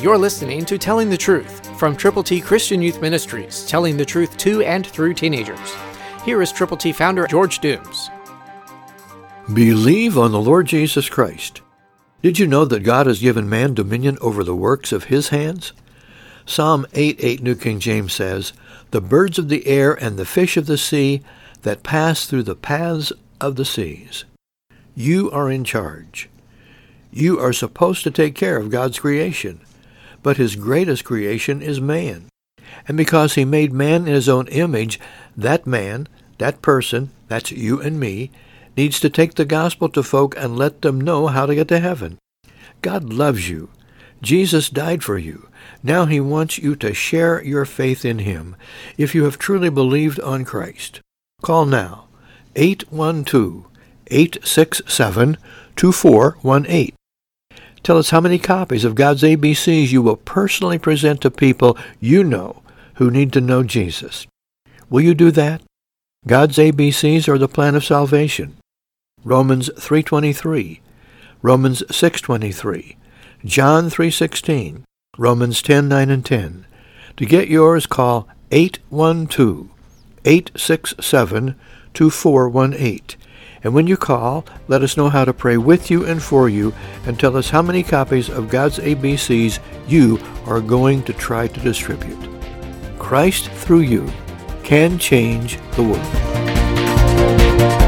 You're listening to Telling the Truth from Triple T Christian Youth Ministries, telling the truth to and through teenagers. Here is Triple T founder George Dooms. Believe on the Lord Jesus Christ. Did you know that God has given man dominion over the works of his hands? Psalm 8 8 New King James says, The birds of the air and the fish of the sea that pass through the paths of the seas. You are in charge. You are supposed to take care of God's creation but his greatest creation is man. And because he made man in his own image, that man, that person, that's you and me, needs to take the gospel to folk and let them know how to get to heaven. God loves you. Jesus died for you. Now he wants you to share your faith in him if you have truly believed on Christ. Call now 812 867 2418 Tell us how many copies of God's ABCs you will personally present to people you know who need to know Jesus. Will you do that? God's ABCs are the plan of salvation. Romans 3.23, Romans 6.23, John 3.16, Romans 10.9 and 10. To get yours, call 812-867-2418 and when you call, let us know how to pray with you and for you, and tell us how many copies of God's ABCs you are going to try to distribute. Christ through you can change the world.